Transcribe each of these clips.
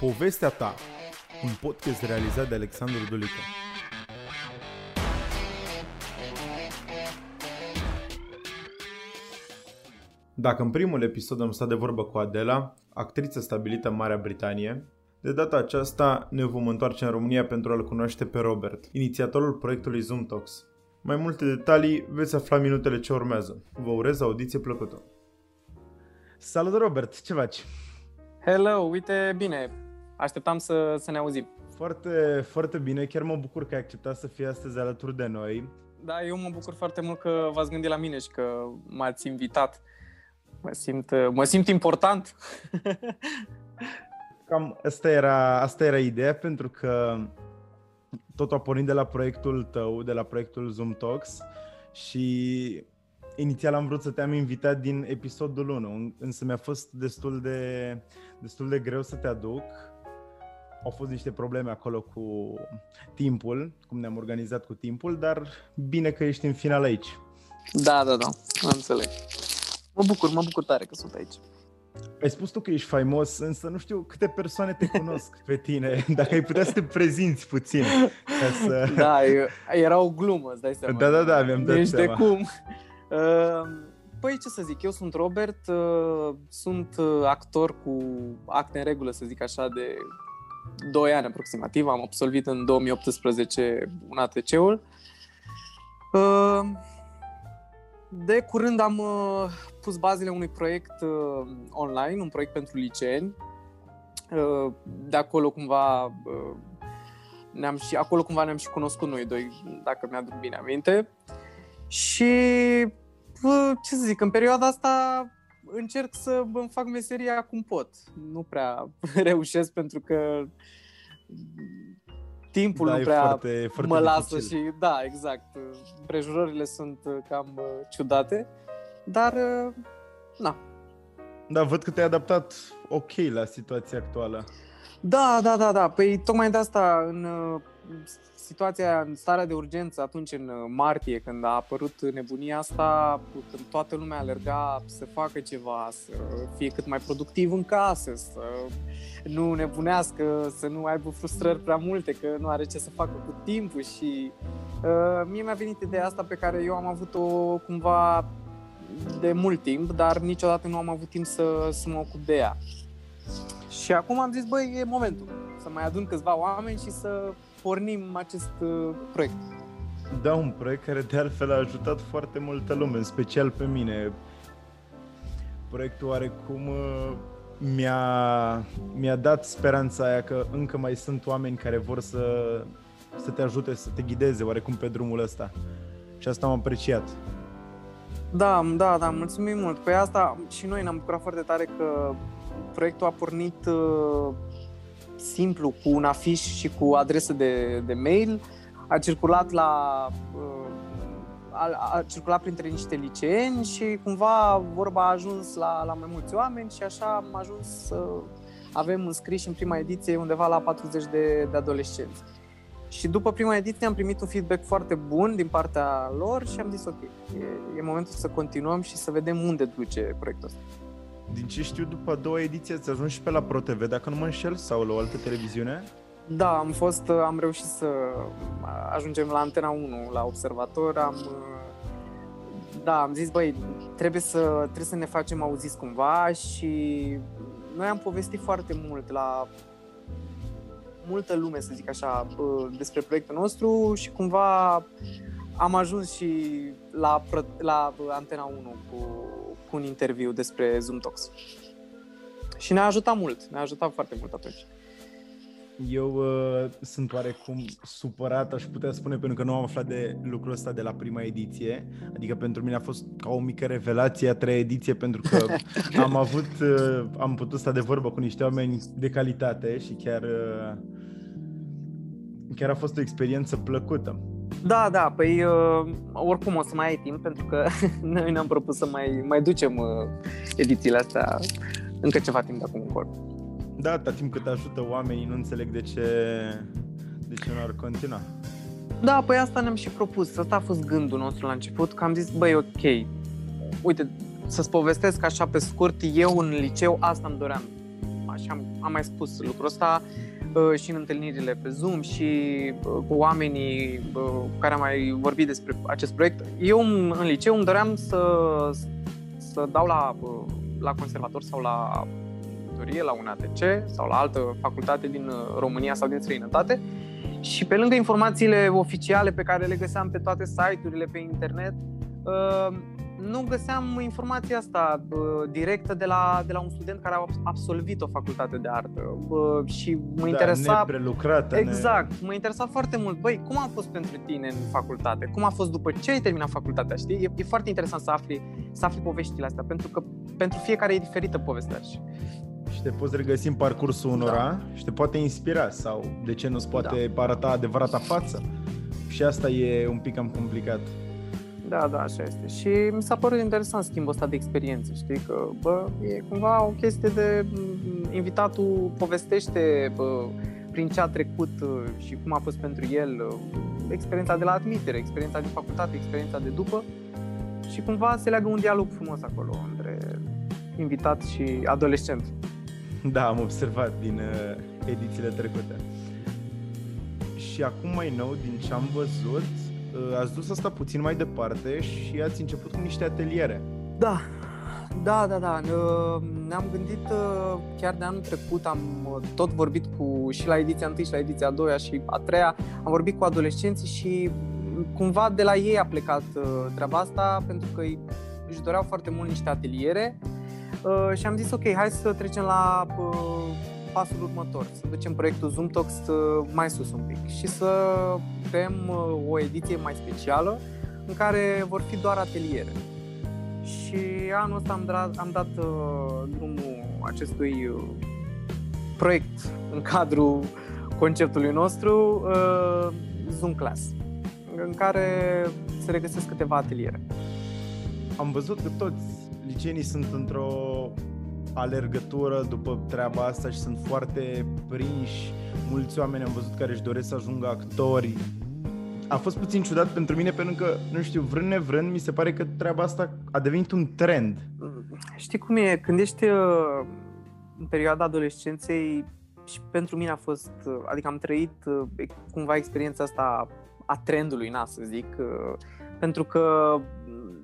Povestea ta, un podcast realizat de Alexandru Dulică. Dacă în primul episod am stat de vorbă cu Adela, actriță stabilită în Marea Britanie, de data aceasta ne vom întoarce în România pentru a-l cunoaște pe Robert, inițiatorul proiectului Zoom Talks. Mai multe detalii veți afla minutele ce urmează. Vă urez audiție plăcută! Salut Robert, ce faci? Hello, uite, bine, așteptam să, să ne auzim. Foarte, foarte bine, chiar mă bucur că ai acceptat să fii astăzi alături de noi. Da, eu mă bucur foarte mult că v-ați gândit la mine și că m-ați invitat. Mă simt, mă simt important. Cam asta era, asta era ideea, pentru că totul a pornit de la proiectul tău, de la proiectul Zoom Talks și inițial am vrut să te-am invitat din episodul 1, însă mi-a fost destul de, destul de greu să te aduc. Au fost niște probleme acolo cu timpul, cum ne-am organizat cu timpul, dar bine că ești în final aici. Da, da, da, am înțeleg. Mă bucur, mă bucur tare că sunt aici. Ai spus tu că ești faimos, însă nu știu câte persoane te cunosc pe tine. Dacă ai putea să te prezinți puțin. Ca să... Da, era o glumă, îți dai seama. Da, da, da, mi-am dat Deci seama. de cum? Uh, Păi ce să zic, eu sunt Robert, uh, sunt uh, actor cu acte în regulă, să zic așa, de 2 ani aproximativ. Am absolvit în 2018 un ATC-ul. Uh, De curând am uh, pus bazele unui proiect uh, online, un proiect pentru liceeni. Uh, De acolo cumva uh, ne-am și, acolo cumva ne-am și cunoscut noi doi, dacă mi-aduc bine aminte. Și bă, ce să zic, în perioada asta încerc să îmi fac meseria cum pot. Nu prea reușesc pentru că timpul Da, nu e prea foarte, foarte mă lasă dificil. și da, exact. Împrejurările sunt uh, cam uh, ciudate, dar uh, na. Da, văd că te-ai adaptat ok la situația actuală. Da, da, da, da. Păi tocmai de asta în uh, situația, în starea de urgență, atunci în uh, martie, când a apărut nebunia asta, când toată lumea alerga să facă ceva, să fie cât mai productiv în casă, să nu nebunească, să nu aibă frustrări prea multe, că nu are ce să facă cu timpul și uh, mie mi-a venit ideea asta pe care eu am avut-o cumva de mult timp, dar niciodată nu am avut timp să, să mă ocup de ea. Și acum am zis, băi, e momentul să mai adun câțiva oameni și să pornim acest uh, proiect. Da, un proiect care de altfel a ajutat foarte multă lume, în special pe mine. Proiectul oarecum uh, mi-a, mi-a dat speranța aia că încă mai sunt oameni care vor să, să te ajute, să te ghideze oarecum pe drumul ăsta. Și asta am apreciat. Da, da, da, mulțumim mult. Pe asta și noi ne-am bucurat foarte tare că proiectul a pornit uh, simplu, cu un afiș și cu adresă de, de mail. A circulat la uh, a, a circulat printre niște liceeni și cumva vorba a ajuns la, la mai mulți oameni și așa am ajuns să avem înscriși în prima ediție undeva la 40 de, de adolescenți. Și după prima ediție am primit un feedback foarte bun din partea lor și am zis ok, e, e momentul să continuăm și să vedem unde duce proiectul ăsta. Din ce știu, după a doua ediție ați ajuns și pe la ProTV, dacă nu mă înșel, sau la o altă televiziune? Da, am fost, am reușit să ajungem la Antena 1, la Observator, am da, am zis, băi, trebuie să, trebuie să ne facem auziți cumva și noi am povestit foarte mult la multă lume, să zic așa, despre proiectul nostru și cumva am ajuns și la, la Antena 1 cu, cu un interviu despre Zoom Talks. Și ne-a ajutat mult, ne-a ajutat foarte mult atunci. Eu uh, sunt oarecum supărat, aș putea spune, pentru că nu am aflat de lucrul ăsta de la prima ediție. Adică pentru mine a fost ca o mică revelație a treia ediție, pentru că am avut, uh, am putut sta de vorbă cu niște oameni de calitate și chiar, uh, chiar a fost o experiență plăcută. Da, da, păi uh, oricum o să mai ai timp, pentru că noi ne-am propus să mai, mai ducem uh, edițiile astea încă ceva timp de acum încolo. Da, atâta timp cât ajută oamenii, nu înțeleg de ce, de ce nu ar continua. Da, păi asta ne-am și propus. Asta a fost gândul nostru la început, că am zis, băi, ok, uite, să-ți povestesc așa pe scurt, eu în liceu asta îmi doream. urma și am, am mai spus lucrul ăsta uh, și în întâlnirile pe Zoom și uh, cu oamenii uh, cu care am mai vorbit despre acest proiect. Eu în, în liceu îmi doream să, să dau la, uh, la conservator sau la doctorie, la un ATC sau la altă facultate din uh, România sau din străinătate și pe lângă informațiile oficiale pe care le găseam pe toate site-urile pe internet, uh, nu găseam informația asta directă de la, de la un student care a absolvit o facultate de artă și mă Da, interesa neprelucrată, Exact, mă interesa foarte mult. Băi, cum a fost pentru tine în facultate? Cum a fost după ce ai terminat facultatea, știi? E, e foarte interesant să afli, să afli poveștile astea, pentru că pentru fiecare e diferită povestea. Și Ne... Și te poți regăsi în parcursul unora da. și te poate inspira sau de ce nu-ți poate da. arăta adevărata față. Și asta e un pic cam complicat. Da, da, așa este. Și mi s-a părut interesant schimbul ăsta de experiențe, știi? Că, bă, e cumva o chestie de... m, Invitatul povestește bă, prin ce a trecut uh, și cum a fost pentru el uh, experiența de la admitere, experiența din facultate, experiența de după și cumva se leagă un dialog frumos acolo între invitat și adolescent. Da, am observat din uh, edițiile trecute. Și acum mai nou, din ce am văzut, uh, ați dus asta puțin mai departe și ați început cu niște ateliere. Da, da, da, da. Ne- Ne-am gândit uh, chiar de anul trecut, am uh, tot vorbit cu și la ediția 1 și la ediția a doua și a treia, am vorbit cu adolescenții și mm, cumva de la ei a plecat uh, treaba asta pentru că îi- își doreau foarte mult niște ateliere uh, și am zis ok, hai să trecem la uh, pasul următor, să ducem proiectul Zoom Talks uh, mai sus un pic și să creăm uh, o ediție mai specială în care vor fi doar ateliere. Și anul ăsta am, dra- am dat uh, drumul acestui uh, proiect în cadrul conceptului nostru, uh, Zoom Class, în care se regăsesc câteva ateliere. Am văzut că toți liceenii sunt într-o alergătură după treaba asta și sunt foarte prinși. Mulți oameni am văzut care își doresc să ajungă actori. A fost puțin ciudat pentru mine pentru că, nu știu, vrând nevrând, mi se pare că treaba asta a devenit un trend. Știi cum e? Când ești uh, în perioada adolescenței și pentru mine a fost, uh, adică am trăit uh, ex- cumva experiența asta a trendului, na, să zic, uh, pentru că m,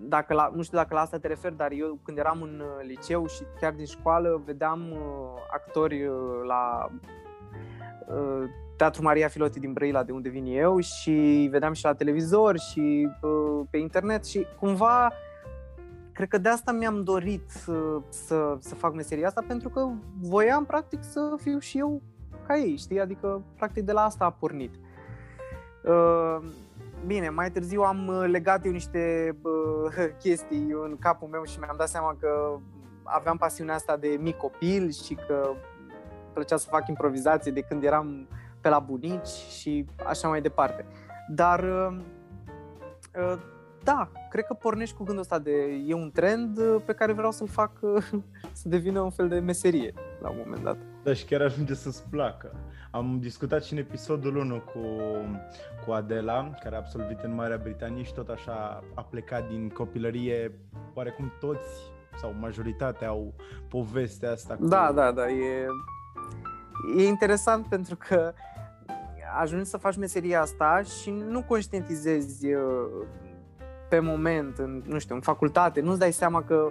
dacă la, nu știu dacă la asta te referi, dar eu când eram în uh, liceu și chiar din școală vedeam uh, actori uh, la uh, Teatru Maria Filoti din Brăila, de unde vin eu, și vedeam și la televizor și uh, pe internet și cumva cred că de asta mi-am dorit uh, să, să fac meseria asta, pentru că voiam practic să fiu și eu ca ei, știi? Adică practic de la asta a pornit. Uh, Bine, mai târziu am uh, legat eu niște uh, chestii în capul meu și mi-am dat seama că aveam pasiunea asta de mic copil și că îmi plăcea să fac improvizație de când eram pe la bunici și așa mai departe. Dar uh, uh, da, cred că pornești cu gândul ăsta de e un trend uh, pe care vreau să-l fac uh, să devină un fel de meserie la un moment dat. Da, și chiar ajunge să-ți placă. Am discutat și în episodul 1 cu, cu Adela, care a absolvit în Marea Britanie și tot așa a plecat din copilărie. Oarecum toți sau majoritatea au povestea asta. Cu... Da, da, da, e, e interesant pentru că ajungi să faci meseria asta și nu conștientizezi uh, pe moment, în, nu știu, în facultate, nu-ți dai seama că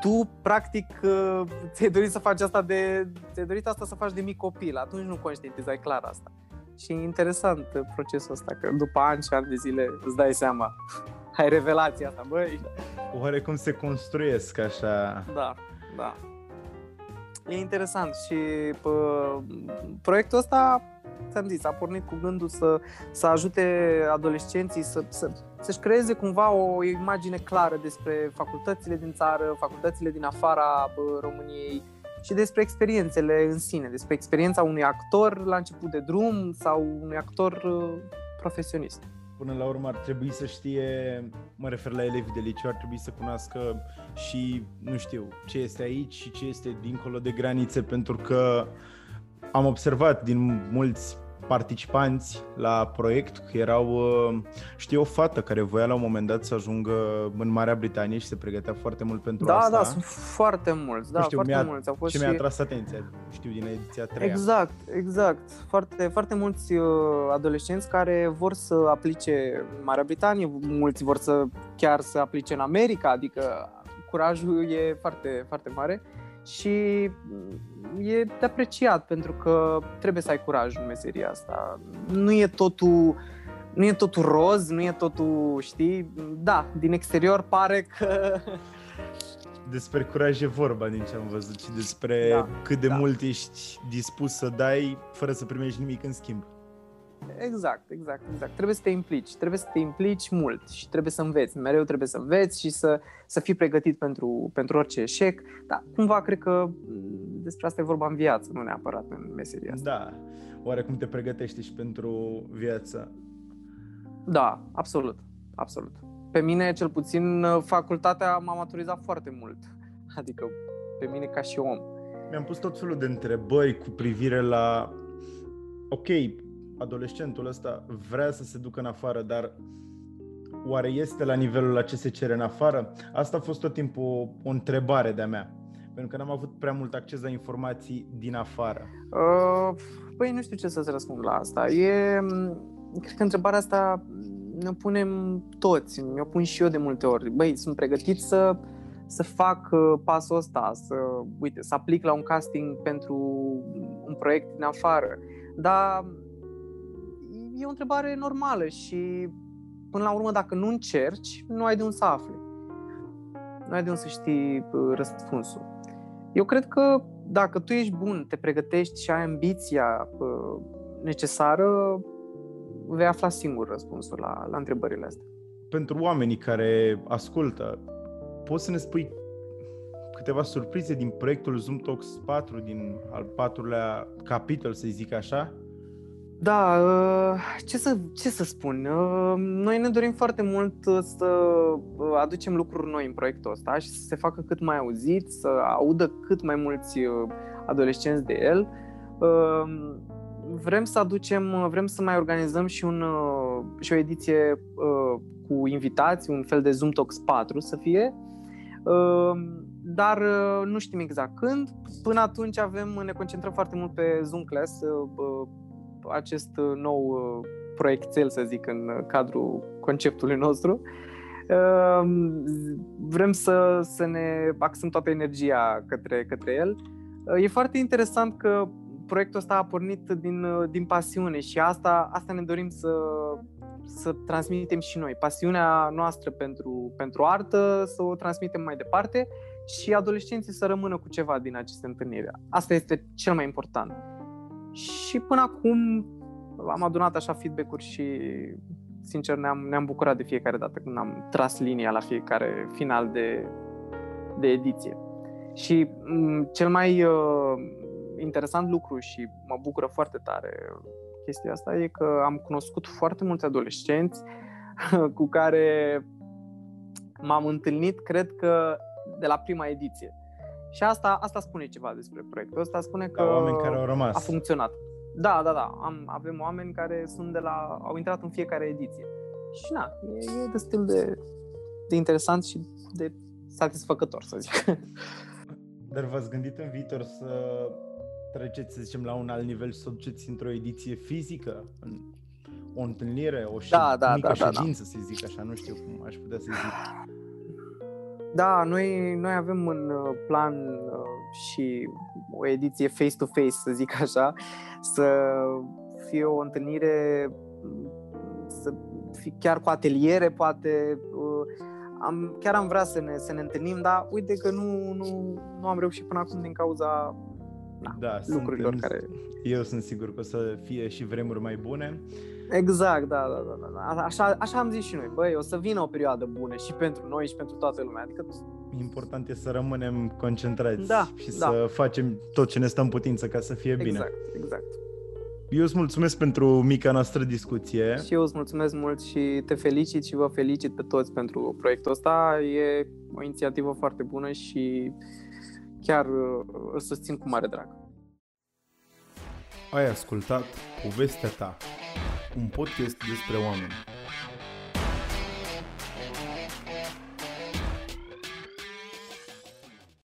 tu, practic, uh, ți-ai dorit să faci asta de, ți-ai dorit asta să faci de mic copil, atunci nu conștientizai clar asta. Și e interesant uh, procesul ăsta, că după ani și ani de zile îți dai seama, ai revelația asta, băi, Oarecum se construiesc așa. da, da. E interesant și pă, proiectul ăsta, ți-am zis, a pornit cu gândul să, să ajute adolescenții să, să, să-și creeze cumva o imagine clară despre facultățile din țară, facultățile din afara pă, României și despre experiențele în sine, despre experiența unui actor la început de drum sau unui actor uh, profesionist. Până la urmă ar trebui să știe, mă refer la elevii de liceu, ar trebui să cunoască și, nu știu, ce este aici și ce este dincolo de granițe, pentru că am observat din mulți participanți la proiect, că erau, uh, știu, o fată care voia la un moment dat să ajungă în Marea Britanie și se pregătea foarte mult pentru da, asta. Da, da, sunt foarte mulți, da, știu, foarte mi-a, mulți. Au fost și, și mi-a atras atenția, știu, din ediția 3 Exact, exact. Foarte, foarte mulți uh, adolescenți care vor să aplice în Marea Britanie, mulți vor să chiar să aplice în America, adică curajul e foarte, foarte mare și e de apreciat pentru că trebuie să ai curaj în meseria asta. Nu e totul nu e totul roz, nu e totul, știi, da, din exterior pare că despre curaj e vorba din ce am văzut și despre da, cât de da. mult ești dispus să dai fără să primești nimic în schimb. Exact, exact, exact. Trebuie să te implici, trebuie să te implici mult și trebuie să înveți. Mereu trebuie să înveți și să, să fii pregătit pentru, pentru orice eșec. Dar cumva cred că despre asta e vorba în viață, nu neapărat în meseria asta. Da. Oare cum te pregătești și pentru viață? Da, absolut, absolut. Pe mine, cel puțin, facultatea m-a maturizat foarte mult. Adică, pe mine ca și om. Mi-am pus tot felul de întrebări cu privire la ok, adolescentul ăsta vrea să se ducă în afară, dar oare este la nivelul la ce se cere în afară? Asta a fost tot timpul o, o întrebare de-a mea, pentru că n-am avut prea mult acces la informații din afară. Uh, păi nu știu ce să-ți răspund la asta. E, cred că întrebarea asta ne punem toți, mi-o pun și eu de multe ori. Băi, sunt pregătit să, să fac uh, pasul ăsta, să, uite, să aplic la un casting pentru un proiect din afară. Dar e o întrebare normală și până la urmă dacă nu încerci, nu ai de unde să afli. Nu ai de unde să știi uh, răspunsul. Eu cred că dacă tu ești bun, te pregătești și ai ambiția uh, necesară, vei afla singur răspunsul la, la întrebările astea. Pentru oamenii care ascultă, poți să ne spui câteva surprize din proiectul Zoom Talks 4, din al patrulea capitol, să zic așa? Da, uh, ce să, ce să spun? Uh, noi ne dorim foarte mult uh, să aducem lucruri noi în proiectul ăsta și să se facă cât mai auzit, să audă cât mai mulți adolescenți de el. Vrem să aducem, vrem să mai organizăm și, un, și o ediție cu invitați, un fel de Zoom Talks 4 să fie, dar nu știm exact când. Până atunci avem, ne concentrăm foarte mult pe Zoom Class, acest uh, nou uh, proiectel, să zic, în uh, cadrul conceptului nostru. Um, vrem să, să ne axăm toată energia către, către el. E foarte interesant că proiectul ăsta a pornit din, din pasiune și asta, asta ne dorim să, să transmitem și noi. Pasiunea noastră pentru, pentru artă, să o transmitem mai departe și adolescenții să rămână cu ceva din aceste întâlniri. Asta este cel mai important. Și până acum am adunat așa feedback-uri și sincer ne-am, ne-am bucurat de fiecare dată când am tras linia la fiecare final de, de ediție. Și m- mm, cel mai uh, interesant lucru și mă bucură foarte tare chestia asta e că am cunoscut foarte mulți adolescenți cu care m-am întâlnit, cred că, de la prima ediție. Și asta, asta spune ceva despre proiectul ăsta, spune că da, oameni care au rămas. a funcționat. Da, da, da. Am, avem oameni care sunt de la, au intrat în fiecare ediție. Și na, e, e destul de, de interesant și de satisfăcător, să zic. Dar v-ați gândit în viitor să treceți, să zicem, la un alt nivel, să duceți într-o ediție fizică, în o întâlnire, o da, da, mică da, da, ședință, da. să zic așa, nu știu cum aș putea să zic. Da, noi, noi avem în uh, plan uh, și o ediție face-to-face, să zic așa, să fie o întâlnire, să fie chiar cu ateliere, poate. Uh, am, chiar am vrea să ne, să ne întâlnim, dar uite că nu, nu, nu am reușit până acum din cauza na, da, lucrurilor sunt, care... Eu sunt sigur că o să fie și vremuri mai bune. Exact, da, da, da, da. Așa, așa am zis și noi. Băi, o să vină o perioadă bună și pentru noi și pentru toată lumea. Adică... Important e să rămânem concentrați da, și da. să facem tot ce ne stă în putință ca să fie bine. Exact, exact. Eu îți mulțumesc pentru mica noastră discuție. Și eu îți mulțumesc mult și te felicit și vă felicit pe toți pentru proiectul ăsta. E o inițiativă foarte bună și chiar îl susțin cu mare drag. Ai ascultat Povestea ta, un podcast despre oameni.